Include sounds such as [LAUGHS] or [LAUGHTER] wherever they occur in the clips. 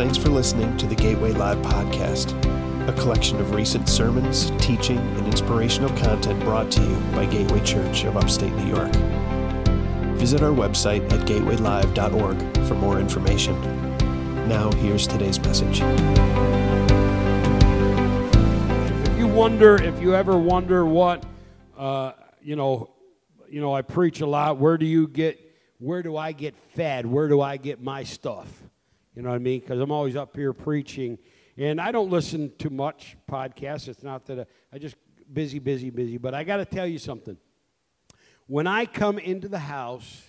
Thanks for listening to the Gateway Live podcast, a collection of recent sermons, teaching, and inspirational content brought to you by Gateway Church of Upstate New York. Visit our website at gatewaylive.org for more information. Now, here's today's message. If you wonder, if you ever wonder what, uh, you know, you know, I preach a lot. Where do you get? Where do I get fed? Where do I get my stuff? You know what I mean? Because I'm always up here preaching, and I don't listen to much podcasts. It's not that I, I just busy, busy, busy. But I got to tell you something. When I come into the house,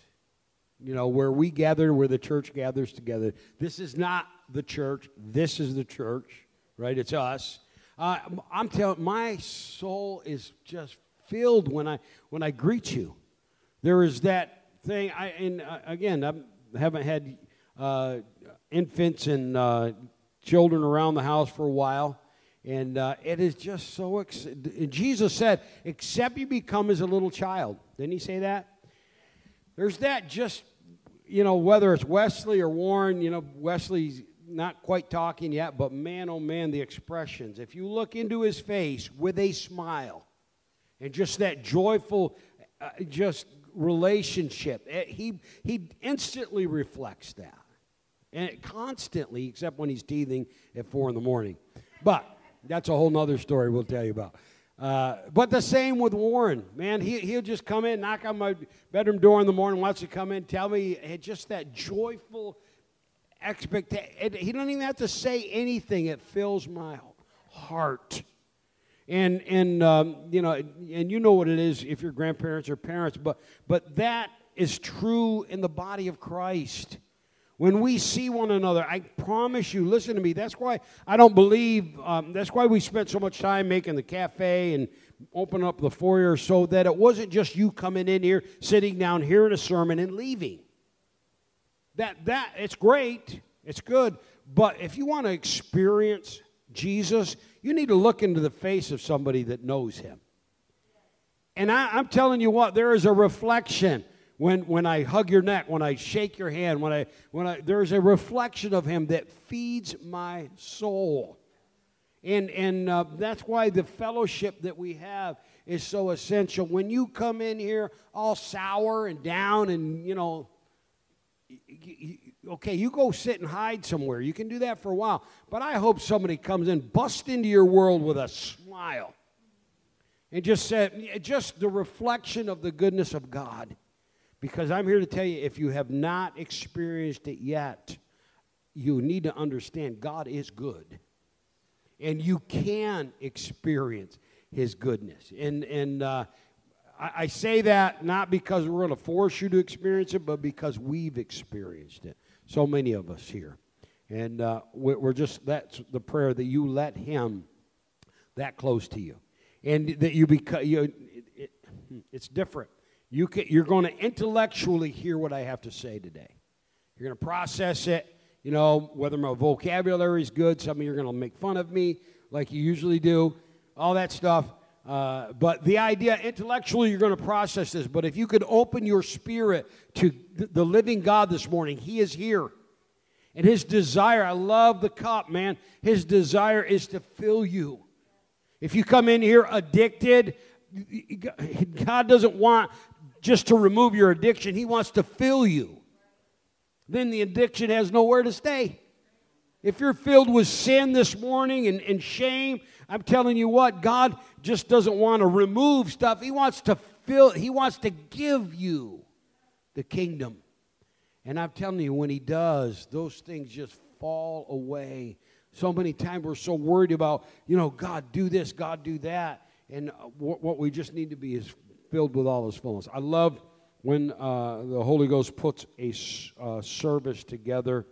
you know, where we gather, where the church gathers together, this is not the church. This is the church, right? It's us. Uh, I'm telling, my soul is just filled when I when I greet you. There is that thing. I and uh, again, I haven't had uh, infants and uh, children around the house for a while. And uh, it is just so. Jesus said, except you become as a little child. Didn't he say that? There's that just, you know, whether it's Wesley or Warren, you know, Wesley's not quite talking yet, but man, oh man, the expressions. If you look into his face with a smile and just that joyful, uh, just relationship, eh, he, he instantly reflects that. And constantly, except when he's teething at four in the morning. But that's a whole nother story we'll tell you about. Uh, but the same with Warren, man. He, he'll just come in, knock on my bedroom door in the morning, wants to come in, tell me just that joyful expectation. He doesn't even have to say anything. It fills my heart. And, and um, you know, and you know what it is if you're grandparents or parents, but, but that is true in the body of Christ. When we see one another, I promise you, listen to me, that's why I don't believe, um, that's why we spent so much time making the cafe and open up the foyer so that it wasn't just you coming in here, sitting down, hearing a sermon, and leaving. That, that, it's great, it's good, but if you want to experience Jesus, you need to look into the face of somebody that knows him. And I, I'm telling you what, there is a reflection when, when I hug your neck, when I shake your hand, when I, when I, there's a reflection of Him that feeds my soul. And, and uh, that's why the fellowship that we have is so essential. When you come in here all sour and down and, you know, okay, you go sit and hide somewhere. You can do that for a while. But I hope somebody comes in, bust into your world with a smile. And just said, just the reflection of the goodness of God. Because I'm here to tell you if you have not experienced it yet, you need to understand God is good. And you can experience His goodness. And, and uh, I, I say that not because we're going to force you to experience it, but because we've experienced it. So many of us here. And uh, we're just, that's the prayer that you let Him that close to you. And that you become, you, it, it, it's different you can, you're going to intellectually hear what I have to say today. You're going to process it, you know, whether my vocabulary is good. Some of you are going to make fun of me like you usually do, all that stuff. Uh, but the idea, intellectually, you're going to process this. But if you could open your spirit to the living God this morning, He is here. And His desire, I love the cup, man. His desire is to fill you. If you come in here addicted, God doesn't want just to remove your addiction, He wants to fill you. Then the addiction has nowhere to stay. If you're filled with sin this morning and, and shame, I'm telling you what, God just doesn't want to remove stuff. He wants to fill, He wants to give you the kingdom. And I'm telling you, when He does, those things just fall away. So many times we're so worried about, you know, God, do this, God, do that. And uh, what, what we just need to be is filled with all his fullness. I love when uh, the Holy Ghost puts a uh, service together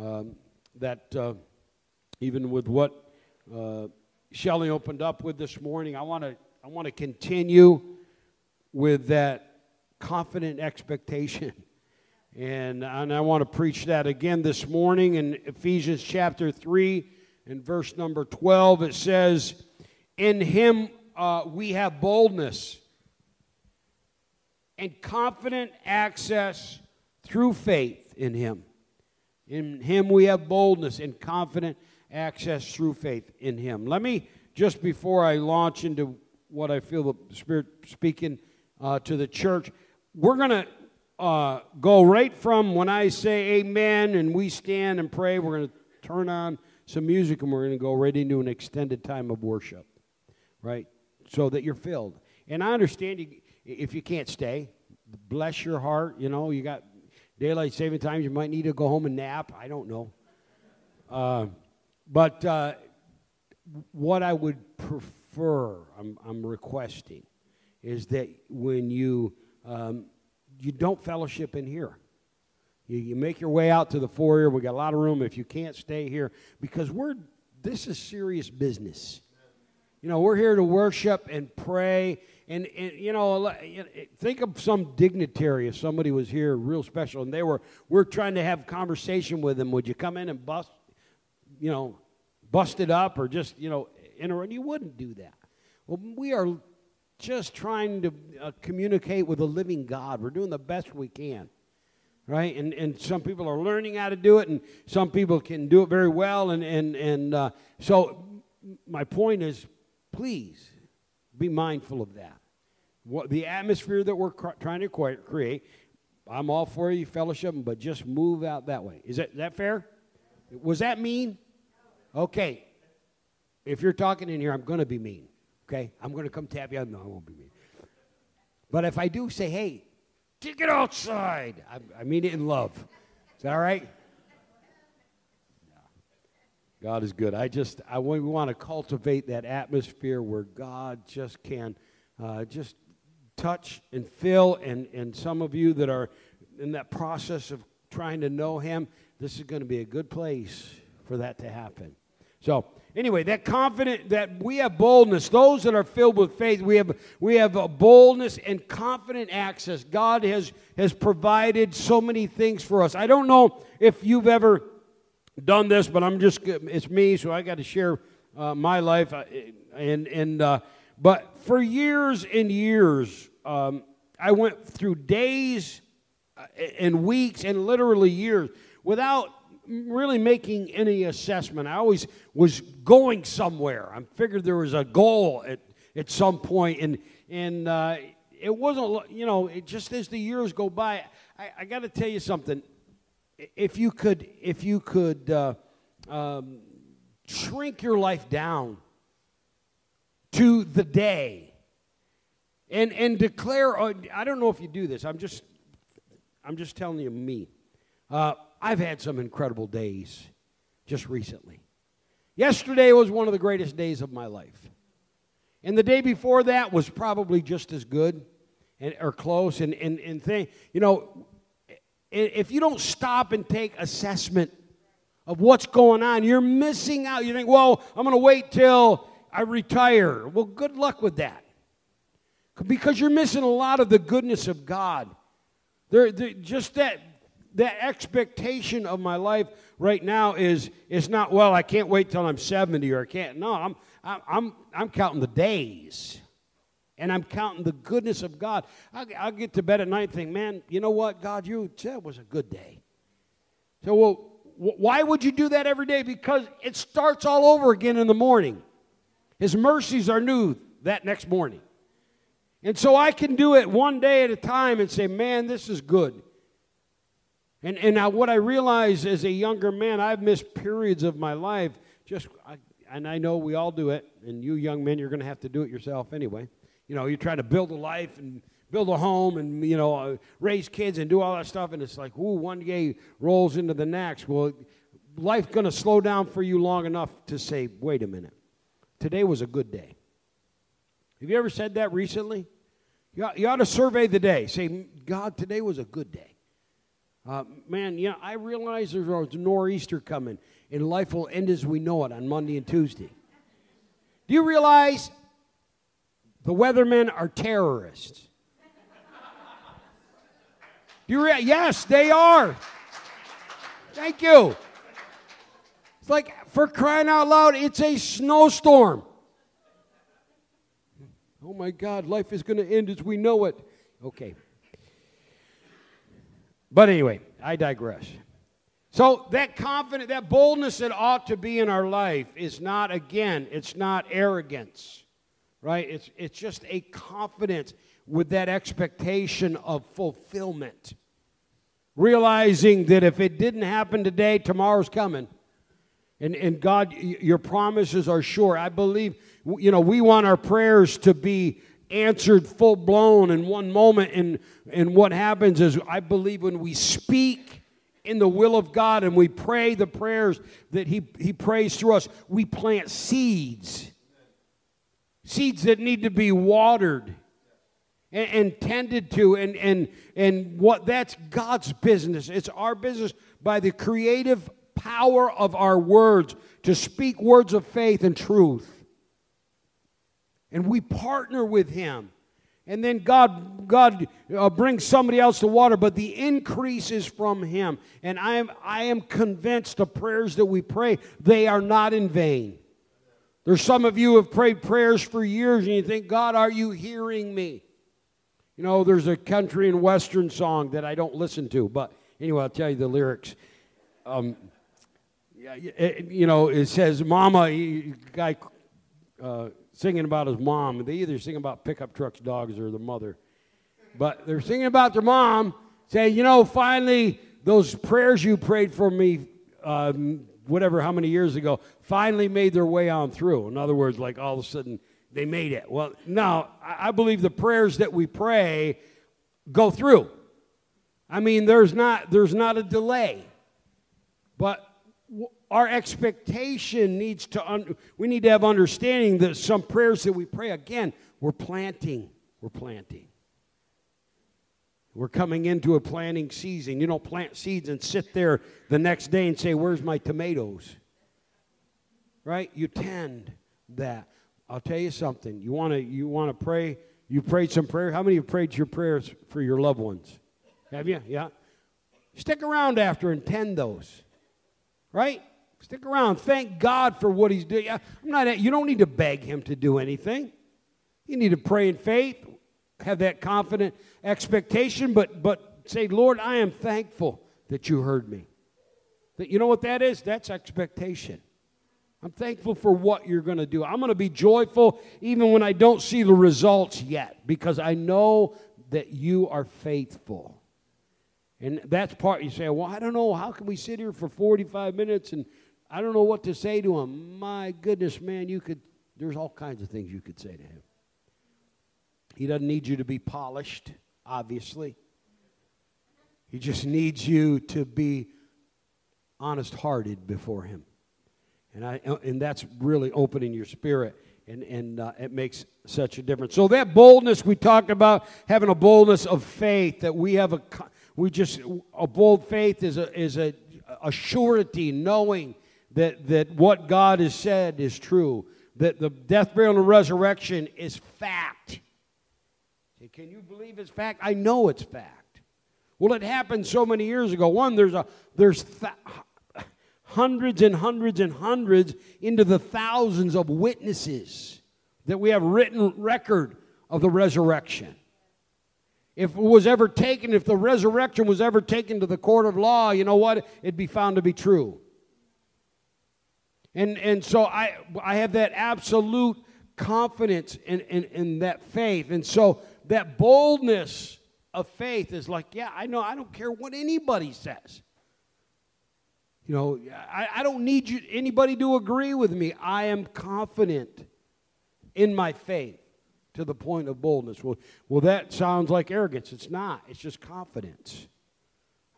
um, that uh, even with what uh, Shelley opened up with this morning, I want to I want to continue with that confident expectation. [LAUGHS] And, and I want to preach that again this morning in Ephesians chapter 3 and verse number 12. It says, In him uh, we have boldness and confident access through faith in Him In him we have boldness and confident access through faith in him. Let me, just before I launch into what I feel the Spirit speaking uh, to the church, we're going to uh, go right from when I say amen and we stand and pray, we're going to turn on some music and we're going to go right into an extended time of worship, right? So that you're filled. And I understand you, if you can't stay, bless your heart. You know, you got daylight saving times. You might need to go home and nap. I don't know. Uh, but uh, what I would prefer, I'm, I'm requesting, is that when you um, you don't fellowship in here. You, you make your way out to the foyer. We got a lot of room if you can't stay here because we're this is serious business. You know, we're here to worship and pray. And, and you know, think of some dignitary if somebody was here real special and they were, we're trying to have conversation with them. Would you come in and bust, you know, bust it up or just, you know, interrupt? You wouldn't do that. Well, we are just trying to uh, communicate with a living God. We're doing the best we can. Right? And, and some people are learning how to do it, and some people can do it very well. And, and, and uh, so, my point is please be mindful of that. What, the atmosphere that we're cr- trying to create, I'm all for you fellowship, but just move out that way. Is that, is that fair? Was that mean? Okay. If you're talking in here, I'm going to be mean. Okay? I'm going to come tap you on. No, I won't be mean. But if I do say, hey, take it outside, I, I mean it in love. Is that all right? God is good. I just, I we want to cultivate that atmosphere where God just can uh, just touch and fill. And, and some of you that are in that process of trying to know Him, this is going to be a good place for that to happen. So, anyway, that confident that we have boldness, those that are filled with faith, we have we have a boldness and confident access. God has has provided so many things for us. I don't know if you've ever done this, but I'm just it's me, so I got to share uh, my life. Uh, and and uh, but for years and years, um, I went through days uh, and weeks and literally years without really making any assessment. I always was going somewhere. I figured there was a goal at, at some point, and and uh, it wasn't. You know, it just as the years go by, I, I got to tell you something. If you could, if you could uh, um, shrink your life down to the day, and and declare. Uh, I don't know if you do this. I'm just, I'm just telling you me. Uh, I've had some incredible days just recently. Yesterday was one of the greatest days of my life. And the day before that was probably just as good and, or close. And, and, and thing, you know, if you don't stop and take assessment of what's going on, you're missing out. You think, well, I'm going to wait till I retire. Well, good luck with that. Because you're missing a lot of the goodness of God. There, just that the expectation of my life right now is is not well. I can't wait till I'm 70 or I can't. No, I'm I'm I'm counting the days, and I'm counting the goodness of God. I'll, I'll get to bed at night and think, man, you know what, God, you said was a good day. So well, why would you do that every day? Because it starts all over again in the morning. His mercies are new that next morning. And so I can do it one day at a time and say, man, this is good. And, and now, what I realize as a younger man, I've missed periods of my life just, I, and I know we all do it, and you young men, you're going to have to do it yourself anyway. You know, you're trying to build a life and build a home and, you know, uh, raise kids and do all that stuff, and it's like, ooh, one day rolls into the next. Well, life's going to slow down for you long enough to say, wait a minute, today was a good day. Have you ever said that recently? You ought, you ought to survey the day. Say, God, today was a good day. Uh, man, you know, I realize there's a nor'easter coming, and life will end as we know it on Monday and Tuesday. Do you realize the weathermen are terrorists? You realize? Yes, they are. Thank you. It's like, for crying out loud, it's a snowstorm. Oh my God, life is going to end as we know it. Okay. But anyway, I digress. So that confidence, that boldness that ought to be in our life is not, again, it's not arrogance, right? It's, it's just a confidence with that expectation of fulfillment. Realizing that if it didn't happen today, tomorrow's coming. And, and God, your promises are sure. I believe, you know, we want our prayers to be answered full blown in one moment. And, and what happens is, I believe when we speak in the will of God and we pray the prayers that He, he prays through us, we plant seeds. Seeds that need to be watered and, and tended to. And, and, and what that's God's business. It's our business by the creative power of our words to speak words of faith and truth. And we partner with Him and then God, God uh, brings somebody else to water, but the increase is from Him. And I am, I am convinced the prayers that we pray, they are not in vain. There's some of you who have prayed prayers for years, and you think, God, are you hearing me? You know, there's a country and western song that I don't listen to, but anyway, I'll tell you the lyrics. Um, you know, it says, "Mama," guy uh, singing about his mom. They either sing about pickup trucks, dogs, or the mother. But they're singing about their mom, saying, you know, finally, those prayers you prayed for me, um, whatever, how many years ago, finally made their way on through. In other words, like all of a sudden they made it. Well, now, I believe the prayers that we pray go through. I mean, there's not, there's not a delay. But our expectation needs to un- we need to have understanding that some prayers that we pray again we're planting we're planting we're coming into a planting season. You don't plant seeds and sit there the next day and say where's my tomatoes? Right? You tend that. I'll tell you something. You want to you want to pray? You prayed some prayer? How many have prayed your prayers for your loved ones? Have you? Yeah. Stick around after and tend those. Right? Stick around. Thank God for what He's doing. I'm not. You don't need to beg Him to do anything. You need to pray in faith, have that confident expectation, but but say, Lord, I am thankful that you heard me. That you know what that is? That's expectation. I'm thankful for what you're going to do. I'm going to be joyful even when I don't see the results yet because I know that you are faithful. And that's part you say, well, I don't know. How can we sit here for 45 minutes and I don't know what to say to him. My goodness, man, you could, there's all kinds of things you could say to him. He doesn't need you to be polished, obviously. He just needs you to be honest hearted before him. And, I, and that's really opening your spirit, and, and uh, it makes such a difference. So, that boldness we talked about, having a boldness of faith, that we have a, we just, a bold faith is a, is a, a surety, knowing that, that what God has said is true, that the death, burial, and resurrection is fact. Can you believe it's fact? I know it's fact. Well, it happened so many years ago. One, there's a there's th- hundreds and hundreds and hundreds into the thousands of witnesses that we have written record of the resurrection. If it was ever taken, if the resurrection was ever taken to the court of law, you know what? It'd be found to be true. And, and so I, I have that absolute confidence in, in, in that faith. And so that boldness of faith is like, yeah, I know, I don't care what anybody says. You know, I, I don't need you, anybody to agree with me. I am confident in my faith to the point of boldness. Well, well that sounds like arrogance. It's not. It's just confidence.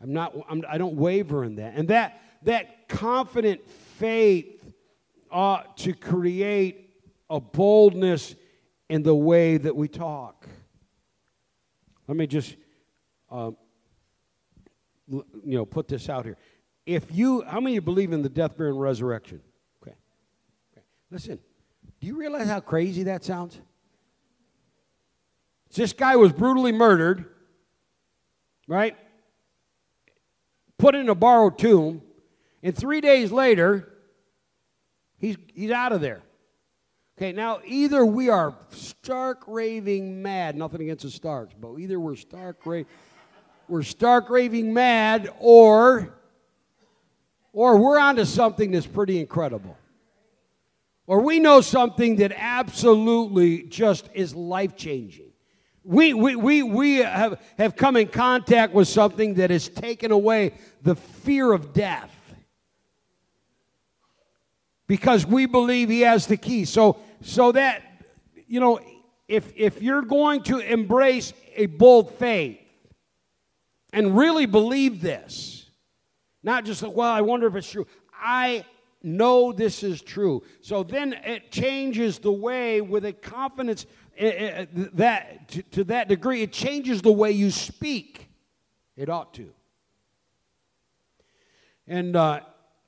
I'm not. I'm, I don't waver in that. And that that confident faith ought to create a boldness in the way that we talk. Let me just, uh, you know, put this out here. If you, how many of you believe in the death, burial, and resurrection? Okay. okay. Listen, do you realize how crazy that sounds? This guy was brutally murdered, right? Put in a borrowed tomb, and three days later, He's, he's out of there. Okay, now either we are stark raving mad, nothing against the Starks, but either we're stark raving, we're stark raving mad, or or we're onto something that's pretty incredible. Or we know something that absolutely just is life changing. We, we, we, we have, have come in contact with something that has taken away the fear of death because we believe he has the key. So, so that, you know, if, if you're going to embrace a bold faith and really believe this, not just, like, well, I wonder if it's true. I know this is true. So then it changes the way with a confidence eh, eh, eh, that to, to that degree, it changes the way you speak. It ought to. And uh,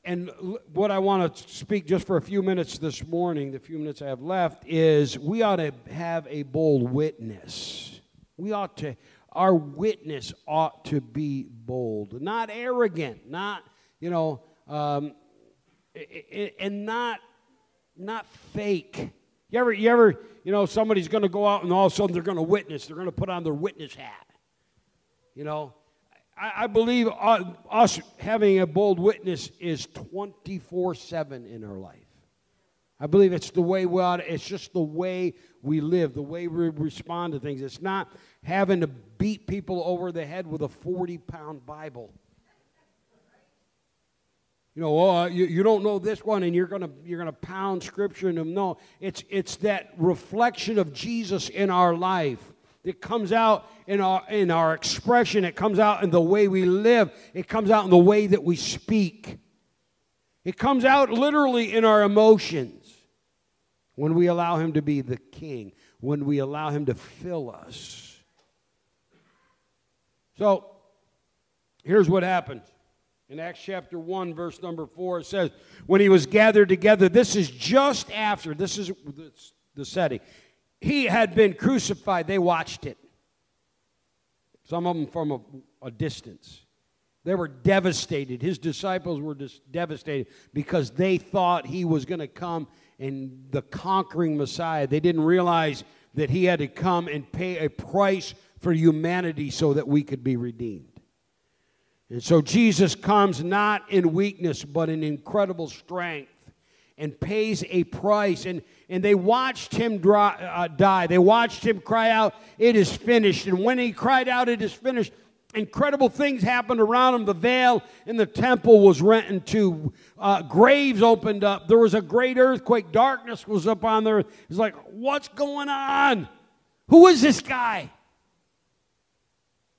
and what I want to speak just for a few minutes this morning, the few minutes I have left, is we ought to have a bold witness. We ought to, our witness ought to be bold, not arrogant, not, you know, um, and not, not fake. You ever, you ever, you know, somebody's going to go out and all of a sudden they're going to witness. They're going to put on their witness hat. You know, I, I believe us having a bold witness is 24 7 in our life. I believe it's the way we ought, it's just the way we live, the way we respond to things. It's not having to beat people over the head with a 40 pound Bible. You know, oh, you, you don't know this one, and you're gonna you're gonna pound scripture in them. No, it's it's that reflection of Jesus in our life it comes out in our, in our expression, it comes out in the way we live, it comes out in the way that we speak. It comes out literally in our emotions when we allow Him to be the King, when we allow Him to fill us. So, here's what happens. In Acts chapter 1, verse number 4, it says, When he was gathered together, this is just after, this is the setting he had been crucified. They watched it. Some of them from a, a distance. They were devastated. His disciples were just devastated because they thought he was going to come and the conquering Messiah. They didn't realize that he had to come and pay a price for humanity so that we could be redeemed. And so Jesus comes not in weakness, but in incredible strength and pays a price. And, and they watched him dry, uh, die. They watched him cry out, It is finished. And when he cried out, It is finished, incredible things happened around him. The veil in the temple was rent in two, uh, graves opened up. There was a great earthquake. Darkness was up on there. It's like, What's going on? Who is this guy?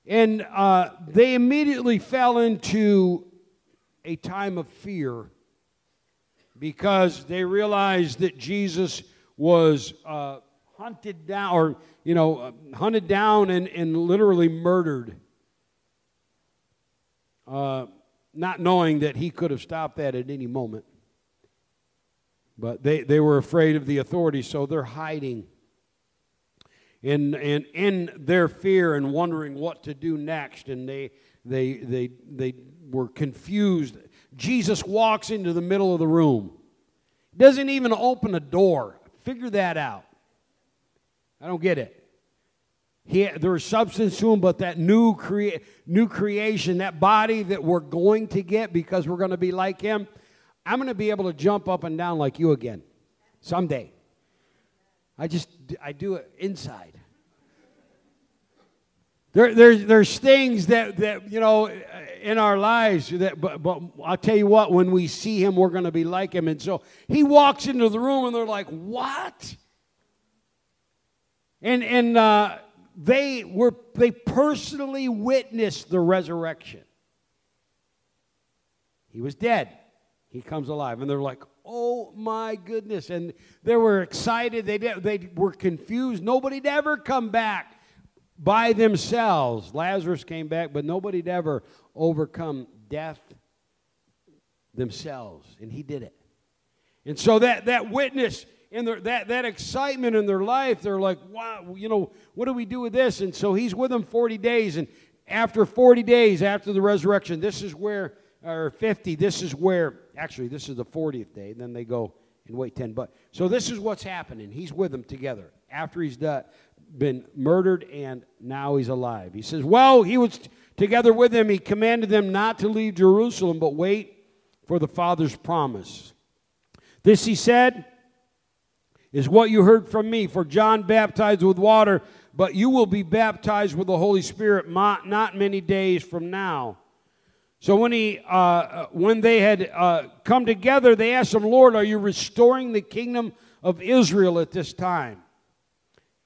And uh, they immediately fell into a time of fear because they realized that Jesus was uh, hunted down, or, you know, uh, hunted down and, and literally murdered, uh, not knowing that he could have stopped that at any moment. But they, they were afraid of the authorities, so they're hiding. In, in, in their fear and wondering what to do next, and they, they, they, they were confused Jesus walks into the middle of the room. Doesn't even open a door. Figure that out. I don't get it. He, there was substance to him, but that new, crea- new creation, that body that we're going to get because we're going to be like him, I'm going to be able to jump up and down like you again someday. I just, I do it inside. There, there's, there's things that, that, you know, in our lives that, but, but I'll tell you what, when we see him, we're going to be like him. And so he walks into the room and they're like, what? And, and uh, they were, they personally witnessed the resurrection. He was dead. He comes alive. And they're like, oh my goodness. And they were excited. They, they were confused. Nobody'd ever come back by themselves. Lazarus came back, but nobody'd ever overcome death themselves, and he did it. And so that, that witness and that, that excitement in their life, they're like, wow, you know, what do we do with this? And so he's with them 40 days, and after 40 days after the resurrection, this is where, or 50, this is where, actually, this is the 40th day, and then they go and wait 10. But so this is what's happening. He's with them together after he's done, been murdered and now he's alive. He says, Well, he was together with them. He commanded them not to leave Jerusalem, but wait for the Father's promise. This, he said, is what you heard from me. For John baptized with water, but you will be baptized with the Holy Spirit not many days from now. So when he, uh, uh, when they had uh, come together, they asked him, "Lord, are you restoring the kingdom of Israel at this time?"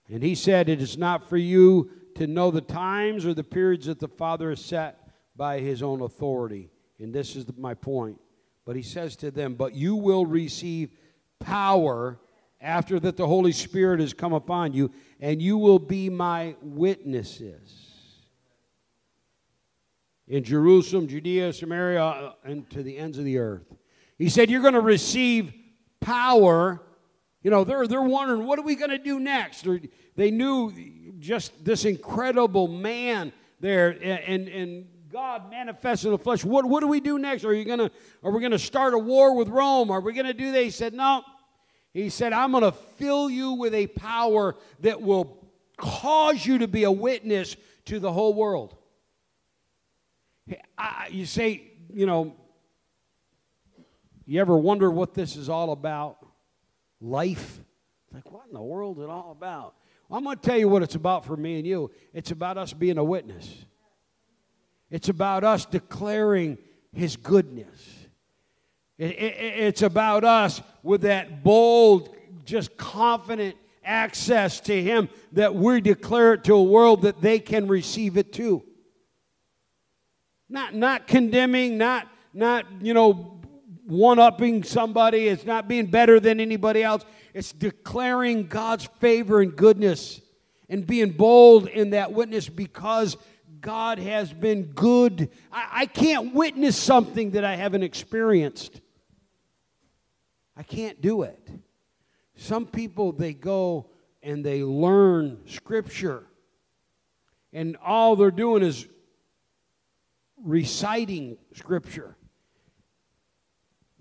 And he said, "It is not for you to know the times or the periods that the Father has set by His own authority." And this is my point. But he says to them, "But you will receive power." after that the Holy Spirit has come upon you, and you will be my witnesses in Jerusalem, Judea, Samaria, uh, and to the ends of the earth. He said, You're going to receive power. You know, they're, they're wondering, what are we going to do next? Or they knew just this incredible man there, and, and God manifested in the flesh. What, what do we do next? Are, you gonna, are we going to start a war with Rome? Are we going to do that? He said, No, he said, I'm going to fill you with a power that will cause you to be a witness to the whole world. I, you say, you know, you ever wonder what this is all about? Life? Like, what in the world is it all about? Well, I'm going to tell you what it's about for me and you. It's about us being a witness, it's about us declaring His goodness. It's about us with that bold, just confident access to Him that we declare it to a world that they can receive it too. Not, not condemning, not, not, you know, one upping somebody. It's not being better than anybody else. It's declaring God's favor and goodness and being bold in that witness because God has been good. I, I can't witness something that I haven't experienced. I can't do it. Some people, they go and they learn Scripture, and all they're doing is reciting Scripture.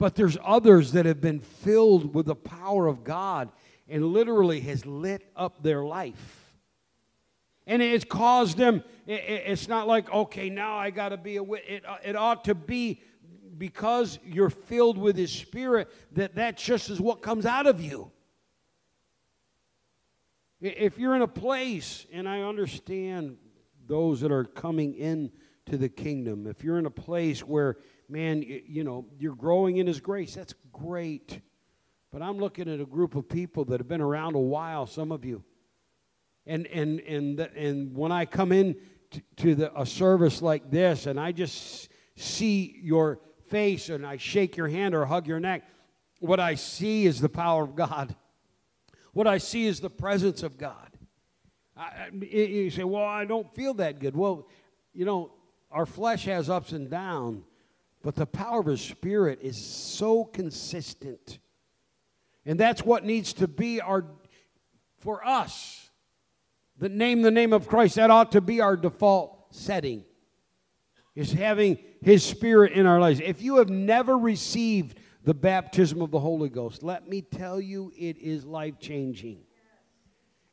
But there's others that have been filled with the power of God and literally has lit up their life. And it's caused them, it's not like, okay, now I got to be a witness. It, uh, it ought to be because you're filled with His Spirit, that that just is what comes out of you. If you're in a place, and I understand those that are coming in to the kingdom, if you're in a place where, man, you know, you're growing in His grace, that's great. But I'm looking at a group of people that have been around a while, some of you. And, and, and, and when I come in to, to the, a service like this and I just see your face and I shake your hand or hug your neck, what I see is the power of God. What I see is the presence of God. I, you say, well, I don't feel that good. Well, you know, our flesh has ups and downs, but the power of His Spirit is so consistent. And that's what needs to be our, for us, the name, the name of Christ, that ought to be our default setting is having His Spirit in our lives. If you have never received the baptism of the Holy Ghost, let me tell you, it is life changing.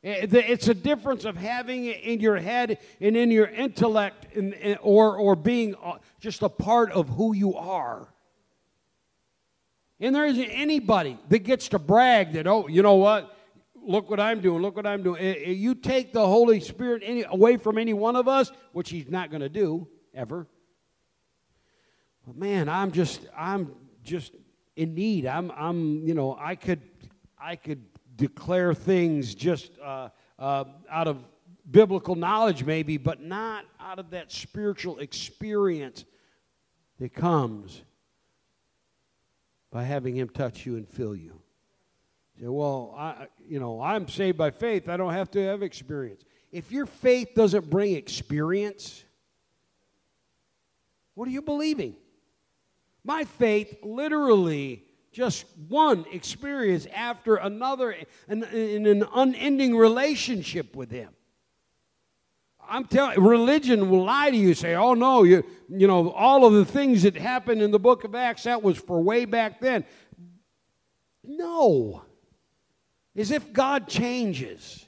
It's a difference of having it in your head and in your intellect and or, or being uh, just a part of who you are. And there isn't anybody that gets to brag that, oh, you know what? Look what I'm doing. Look what I'm doing. You take the Holy Spirit any, away from any one of us, which He's not going to do ever. But man, I'm just I'm just in need. I'm I'm you know I could I could declare things just uh, uh, out of biblical knowledge maybe, but not out of that spiritual experience that comes by having Him touch you and fill you. You say, well, I, you know, I'm saved by faith. I don't have to have experience. If your faith doesn't bring experience, what are you believing? My faith literally just one experience after another in, an unending relationship with Him. I'm telling religion will lie to you, say, oh no, you, you know, all of the things that happened in the book of Acts, that was for way back then. No. As if God changes.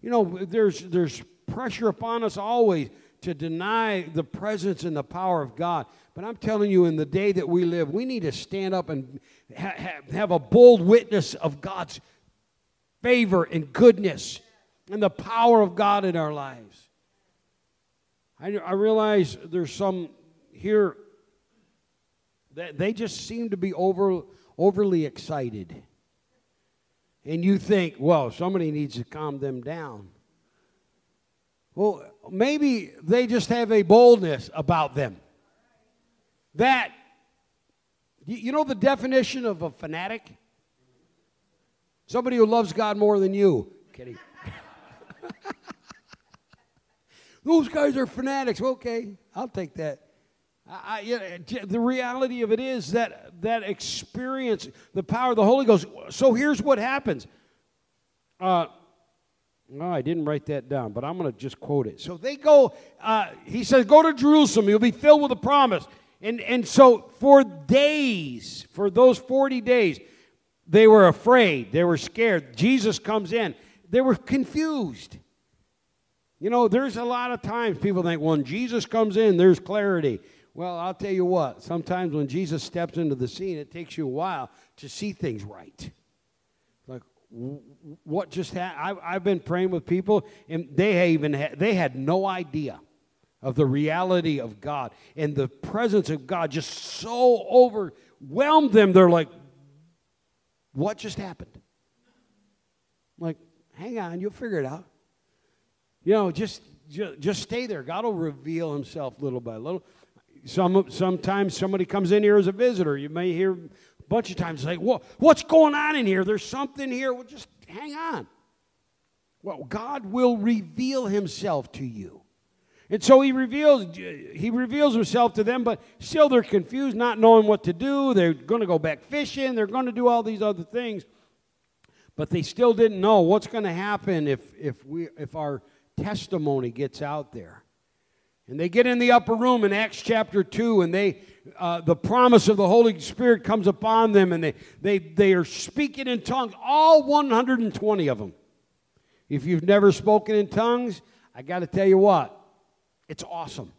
You know, there's, there's pressure upon us always to deny the presence and the power of God. But I'm telling you, in the day that we live, we need to stand up and ha- ha- have a bold witness of God's favor and goodness and the power of God in our lives. I, I realize there's some here that they just seem to be over, overly excited. And you think, well, somebody needs to calm them down. Well, maybe they just have a boldness about them. That, you know the definition of a fanatic? Somebody who loves God more than you. Kidding. [LAUGHS] Those guys are fanatics. Okay, I'll take that. I, the reality of it is that that experience, the power of the Holy Ghost. So here's what happens. Uh, no, I didn't write that down, but I'm going to just quote it. So they go. Uh, he says, "Go to Jerusalem. You'll be filled with a promise." And and so for days, for those forty days, they were afraid. They were scared. Jesus comes in. They were confused. You know, there's a lot of times people think when Jesus comes in, there's clarity. Well, I'll tell you what, sometimes when Jesus steps into the scene, it takes you a while to see things right. What just happened? I've been praying with people, and they even had, they had no idea of the reality of God and the presence of God just so overwhelmed them. They're like, "What just happened?" I'm like, hang on, you'll figure it out. You know, just, just, just stay there. God will reveal himself little by little. Some, sometimes somebody comes in here as a visitor. You may hear bunch of times well, what's going on in here? There's something here. Well, just hang on. Well, God will reveal himself to you. And so he reveals, he reveals himself to them, but still they're confused, not knowing what to do. They're going to go back fishing. They're going to do all these other things. But they still didn't know what's going to happen if, if, we, if our testimony gets out there. And they get in the upper room in Acts chapter 2, and they, uh, the promise of the Holy Spirit comes upon them, and they, they, they are speaking in tongues, all 120 of them. If you've never spoken in tongues, I got to tell you what, it's awesome.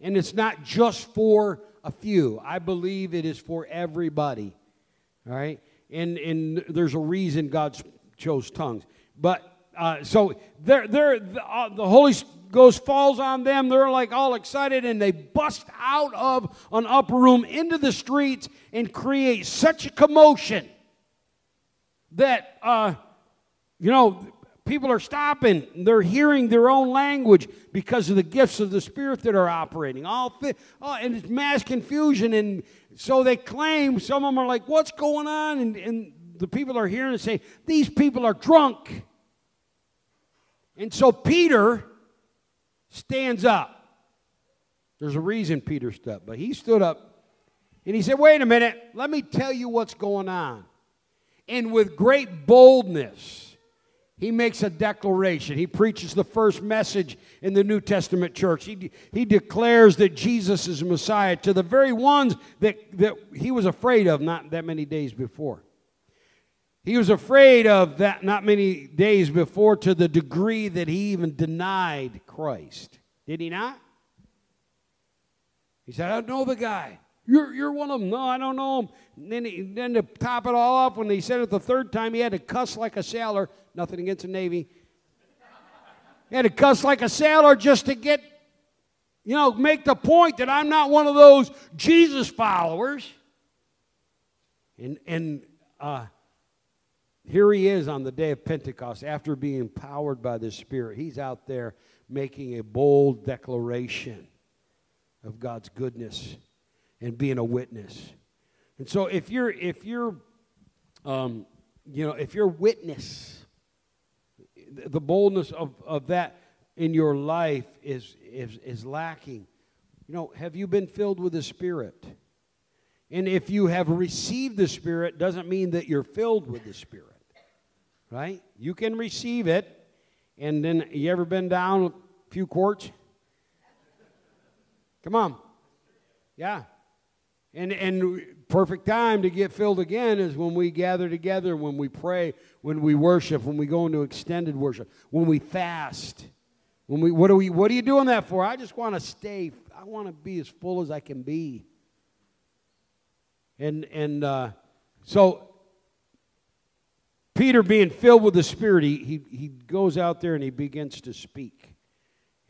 And it's not just for a few, I believe it is for everybody. All right? And, and there's a reason God chose tongues. But uh, so they're, they're, the, uh, the Holy Ghost falls on them. They're like all excited and they bust out of an upper room into the streets and create such a commotion that, uh, you know, people are stopping. They're hearing their own language because of the gifts of the Spirit that are operating. All oh, and it's mass confusion. And so they claim, some of them are like, what's going on? And, and the people are hearing and say, these people are drunk. And so Peter stands up. There's a reason Peter stood up, but he stood up and he said, Wait a minute, let me tell you what's going on. And with great boldness, he makes a declaration. He preaches the first message in the New Testament church. He, he declares that Jesus is Messiah to the very ones that, that he was afraid of not that many days before. He was afraid of that not many days before to the degree that he even denied Christ. Did he not? He said, I don't know the guy. You're, you're one of them. No, I don't know him. And then, he, then to top it all off, when he said it the third time, he had to cuss like a sailor. Nothing against the Navy. He had to cuss like a sailor just to get, you know, make the point that I'm not one of those Jesus followers. And, and, uh, here he is on the day of Pentecost after being empowered by the Spirit. He's out there making a bold declaration of God's goodness and being a witness. And so if you're if you're um, you know if your witness the boldness of, of that in your life is, is is lacking, you know, have you been filled with the Spirit? And if you have received the Spirit, doesn't mean that you're filled with the Spirit right? You can receive it. And then, you ever been down a few quarts? Come on. Yeah. And, and perfect time to get filled again is when we gather together, when we pray, when we worship, when we go into extended worship, when we fast, When we, what, are we, what are you doing that for? I just want to stay, I want to be as full as I can be. And, and uh, so, Peter, being filled with the Spirit, he, he, he goes out there and he begins to speak.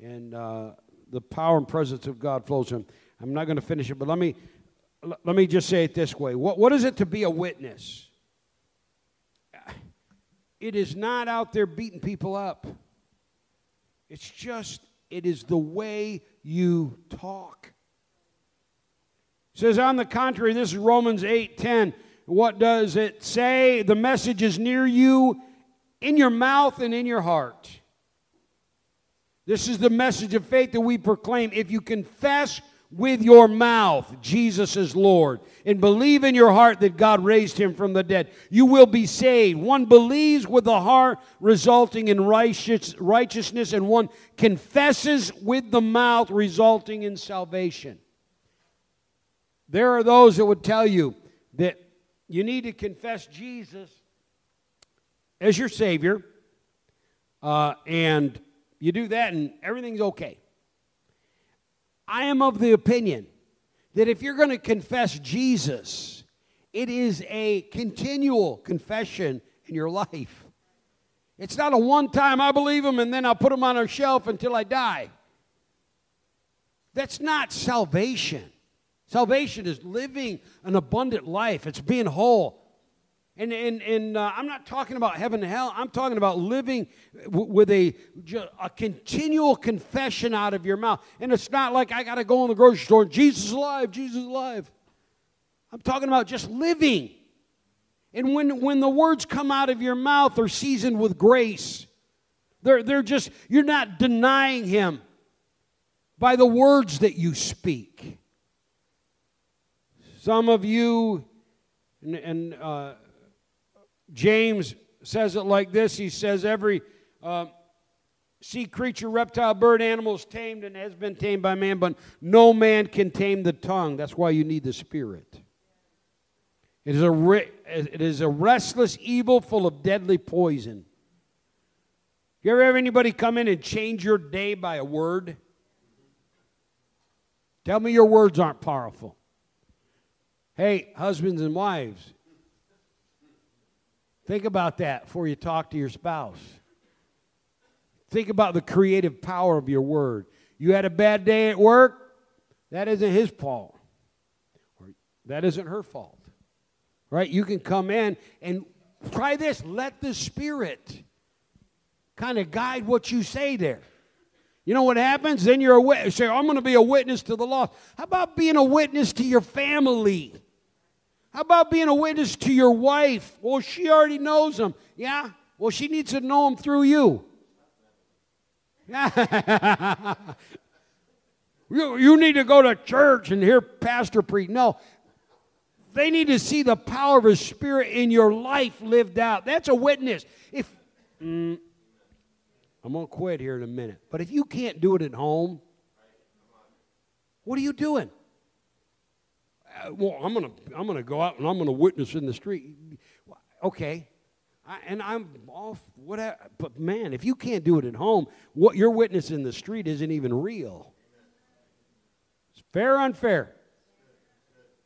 And uh, the power and presence of God flows to him. I'm not going to finish it, but let me, let me just say it this way what, what is it to be a witness? It is not out there beating people up. It's just, it is the way you talk. It says, on the contrary, this is Romans 8 10. What does it say? The message is near you, in your mouth and in your heart. This is the message of faith that we proclaim. If you confess with your mouth Jesus is Lord and believe in your heart that God raised him from the dead, you will be saved. One believes with the heart, resulting in righteous, righteousness, and one confesses with the mouth, resulting in salvation. There are those that would tell you that you need to confess Jesus as your Savior, uh, and you do that, and everything's okay. I am of the opinion that if you're going to confess Jesus, it is a continual confession in your life. It's not a one time, I believe him, and then I'll put him on a shelf until I die. That's not salvation. Salvation is living an abundant life, it's being whole. And, and, and uh, I'm not talking about heaven and hell. I'm talking about living w- with a, a continual confession out of your mouth. And it's not like I got to go in the grocery store Jesus is alive, Jesus is alive. I'm talking about just living. And when, when the words come out of your mouth are seasoned with grace, they're, they're just, you're not denying Him by the words that you speak. Some of you, and, and uh, James says it like this He says, Every uh, sea creature, reptile, bird, animal is tamed and has been tamed by man, but no man can tame the tongue. That's why you need the Spirit. It is a, it is a restless evil full of deadly poison. You ever have anybody come in and change your day by a word? Tell me your words aren't powerful. Hey, husbands and wives, Think about that before you talk to your spouse. Think about the creative power of your word. You had a bad day at work, that isn't his fault. That isn't her fault. Right? You can come in and try this. Let the Spirit kind of guide what you say there. You know what happens? Then you're a witness. Say, I'm going to be a witness to the lost. How about being a witness to your family? How about being a witness to your wife? Well, she already knows him. Yeah? Well, she needs to know him through you. [LAUGHS] you, you need to go to church and hear Pastor preach. No. They need to see the power of His Spirit in your life lived out. That's a witness. If mm, I'm going to quit here in a minute, but if you can't do it at home, what are you doing? Uh, well, I'm going to I'm gonna go out and I'm going to witness in the street. Okay. I, and I'm off, whatever. But man, if you can't do it at home, what your witness in the street isn't even real. It's fair unfair.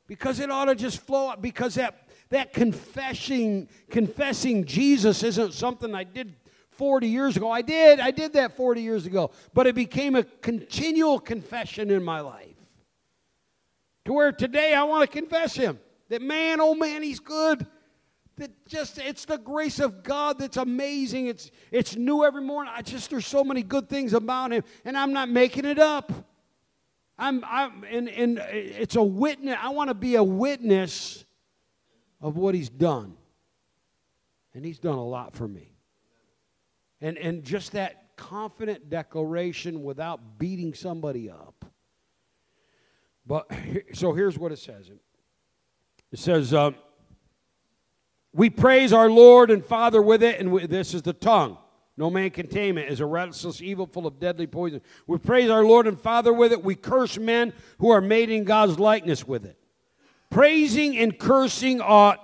Because it ought to just flow up Because that, that confessing, confessing Jesus isn't something I did 40 years ago. I did. I did that 40 years ago. But it became a continual confession in my life. To where today I want to confess him. That man, oh man, he's good. That just it's the grace of God that's amazing. It's it's new every morning. I just there's so many good things about him, and I'm not making it up. I'm I'm and, and it's a witness. I want to be a witness of what he's done. And he's done a lot for me. And and just that confident declaration without beating somebody up. But so here's what it says. It says, uh, "We praise our Lord and Father with it, and we, this is the tongue. No man can tame it. Is a restless evil full of deadly poison. We praise our Lord and Father with it. We curse men who are made in God's likeness with it. Praising and cursing are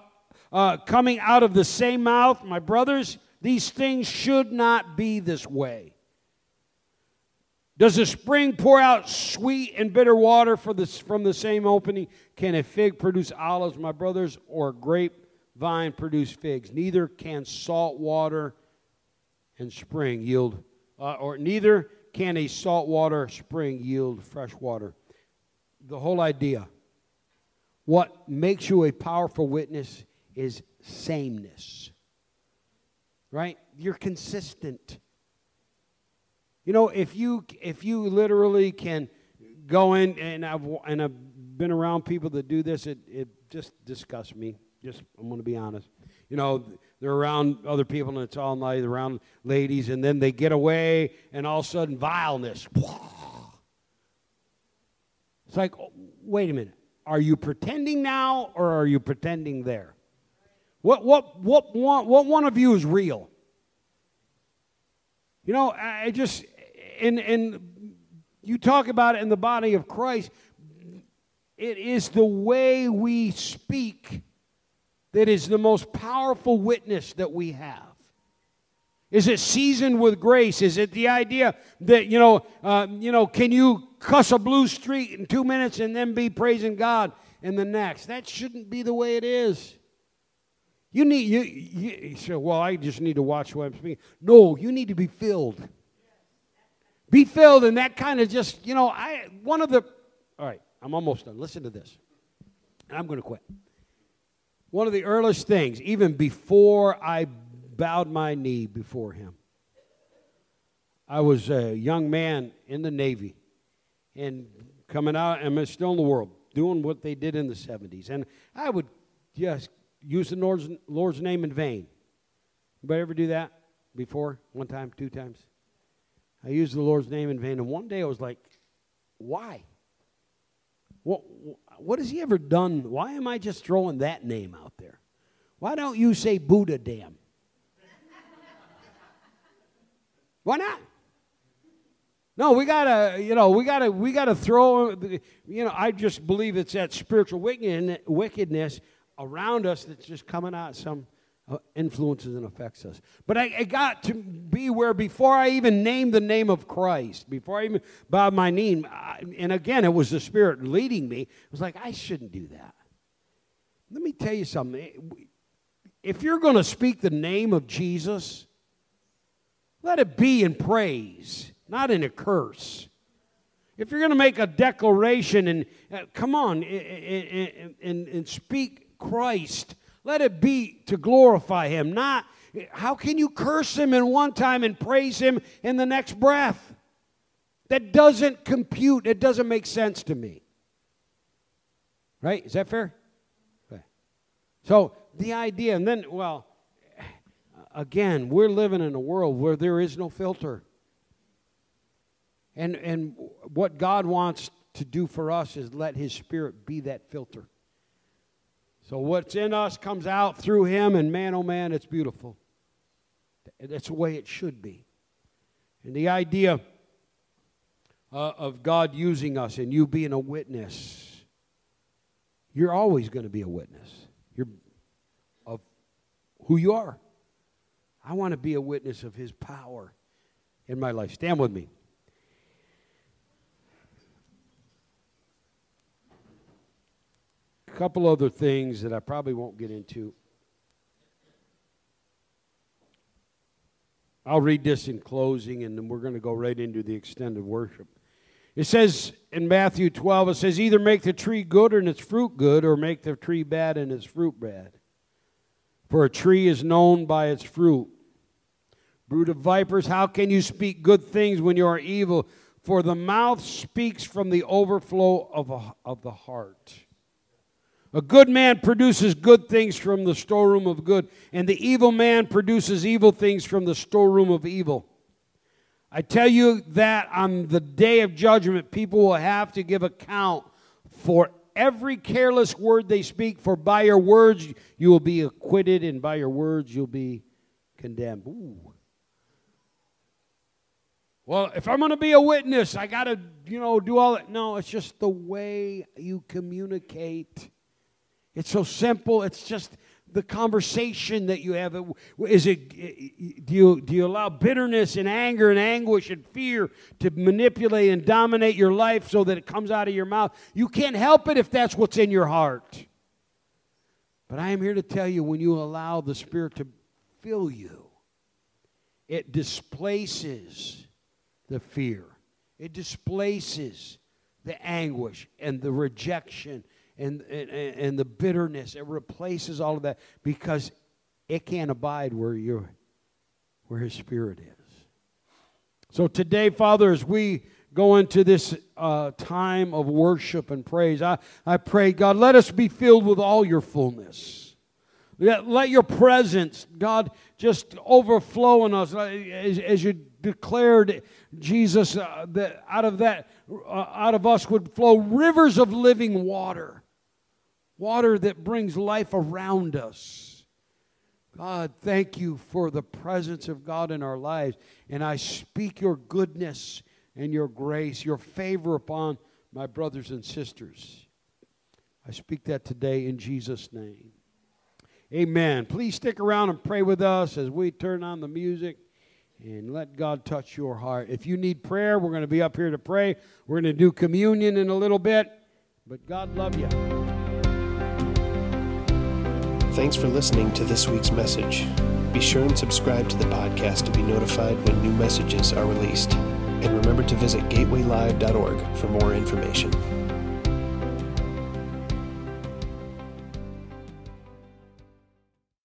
uh, coming out of the same mouth, my brothers. These things should not be this way." Does a spring pour out sweet and bitter water from the same opening? Can a fig produce olives, my brothers, or a grapevine produce figs? Neither can salt water and spring yield, uh, or neither can a salt water spring yield fresh water. The whole idea, what makes you a powerful witness is sameness. Right? You're consistent. You know, if you if you literally can go in and I've and I've been around people that do this, it it just disgusts me. Just I'm going to be honest. You know, they're around other people and it's all night around ladies, and then they get away, and all of a sudden vileness. It's like, oh, wait a minute. Are you pretending now, or are you pretending there? What what what one, what one of you is real? You know, I just and and you talk about it in the body of Christ. It is the way we speak that is the most powerful witness that we have. Is it seasoned with grace? Is it the idea that you know, uh, you know, can you cuss a blue street in two minutes and then be praising God in the next? That shouldn't be the way it is. You need you, you, say, well, I just need to watch what I'm speaking. No, you need to be filled. Be filled, and that kind of just, you know, I one of the all right, I'm almost done. Listen to this. I'm going to quit. One of the earliest things, even before I bowed my knee before him, I was a young man in the Navy and coming out, and I'm still in the world, doing what they did in the 70s. And I would just use the Lord's, Lord's name in vain. Anybody ever do that before? One time, two times? I used the Lord's name in vain. And one day I was like, why? What, what has he ever done? Why am I just throwing that name out there? Why don't you say Buddha damn? [LAUGHS] Why not? No, we gotta, you know, we gotta, we gotta throw, you know, I just believe it's that spiritual wickedness around us that's just coming out some uh, influences and affects us. But I, I, got to be where before I even named the name of Christ, before I even bowed my knee, I, and again, it was the Spirit leading me, it was like, I shouldn't do that. Let me tell you something. If you're going to speak the name of Jesus, let it be in praise, not in a curse. If you're going to make a declaration and uh, come on and, and, and speak Christ, let it be to glorify Him, not how can you curse Him in one time and praise Him in the next breath? That doesn't compute. It doesn't make sense to me. Right? Is that fair? Okay. So the idea, and then, well, again, we're living in a world where there is no filter. And, and what God wants to do for us is let His Spirit be that filter. So what's in us comes out through him, and man, oh man, it's beautiful. That's the way it should be. And the idea uh, of God using us and you being a witness, you're always going to be a witness. You're of who you are. I want to be a witness of his power in my life. Stand with me. Couple other things that I probably won't get into. I'll read this in closing, and then we're going to go right into the extended worship. It says in Matthew 12, it says, either make the tree good and its fruit good, or make the tree bad and its fruit bad. For a tree is known by its fruit. Brood of vipers, how can you speak good things when you are evil? For the mouth speaks from the overflow of, a, of the heart. A good man produces good things from the storeroom of good, and the evil man produces evil things from the storeroom of evil. I tell you that on the day of judgment, people will have to give account for every careless word they speak, for by your words you will be acquitted, and by your words you'll be condemned. Ooh. Well, if I'm going to be a witness, I got to, you know, do all that. No, it's just the way you communicate. It's so simple. It's just the conversation that you have? Is it do you do you allow bitterness and anger and anguish and fear to manipulate and dominate your life so that it comes out of your mouth? You can't help it if that's what's in your heart. But I am here to tell you when you allow the Spirit to fill you, it displaces the fear. It displaces the anguish and the rejection and, and, and the bitterness. It replaces all of that because it can't abide where you where his spirit is. So today, Father, as we go into this uh, time of worship and praise, I, I pray, God, let us be filled with all your fullness. Let, let your presence, God, just overflow in us as, as you declared, Jesus, uh, that out of that, uh, out of us would flow rivers of living water water that brings life around us. God, thank you for the presence of God in our lives. And I speak your goodness and your grace, your favor upon my brothers and sisters. I speak that today in Jesus' name. Amen. Please stick around and pray with us as we turn on the music and let God touch your heart. If you need prayer, we're going to be up here to pray. We're going to do communion in a little bit. But God love you. Thanks for listening to this week's message. Be sure and subscribe to the podcast to be notified when new messages are released. And remember to visit gatewaylive.org for more information.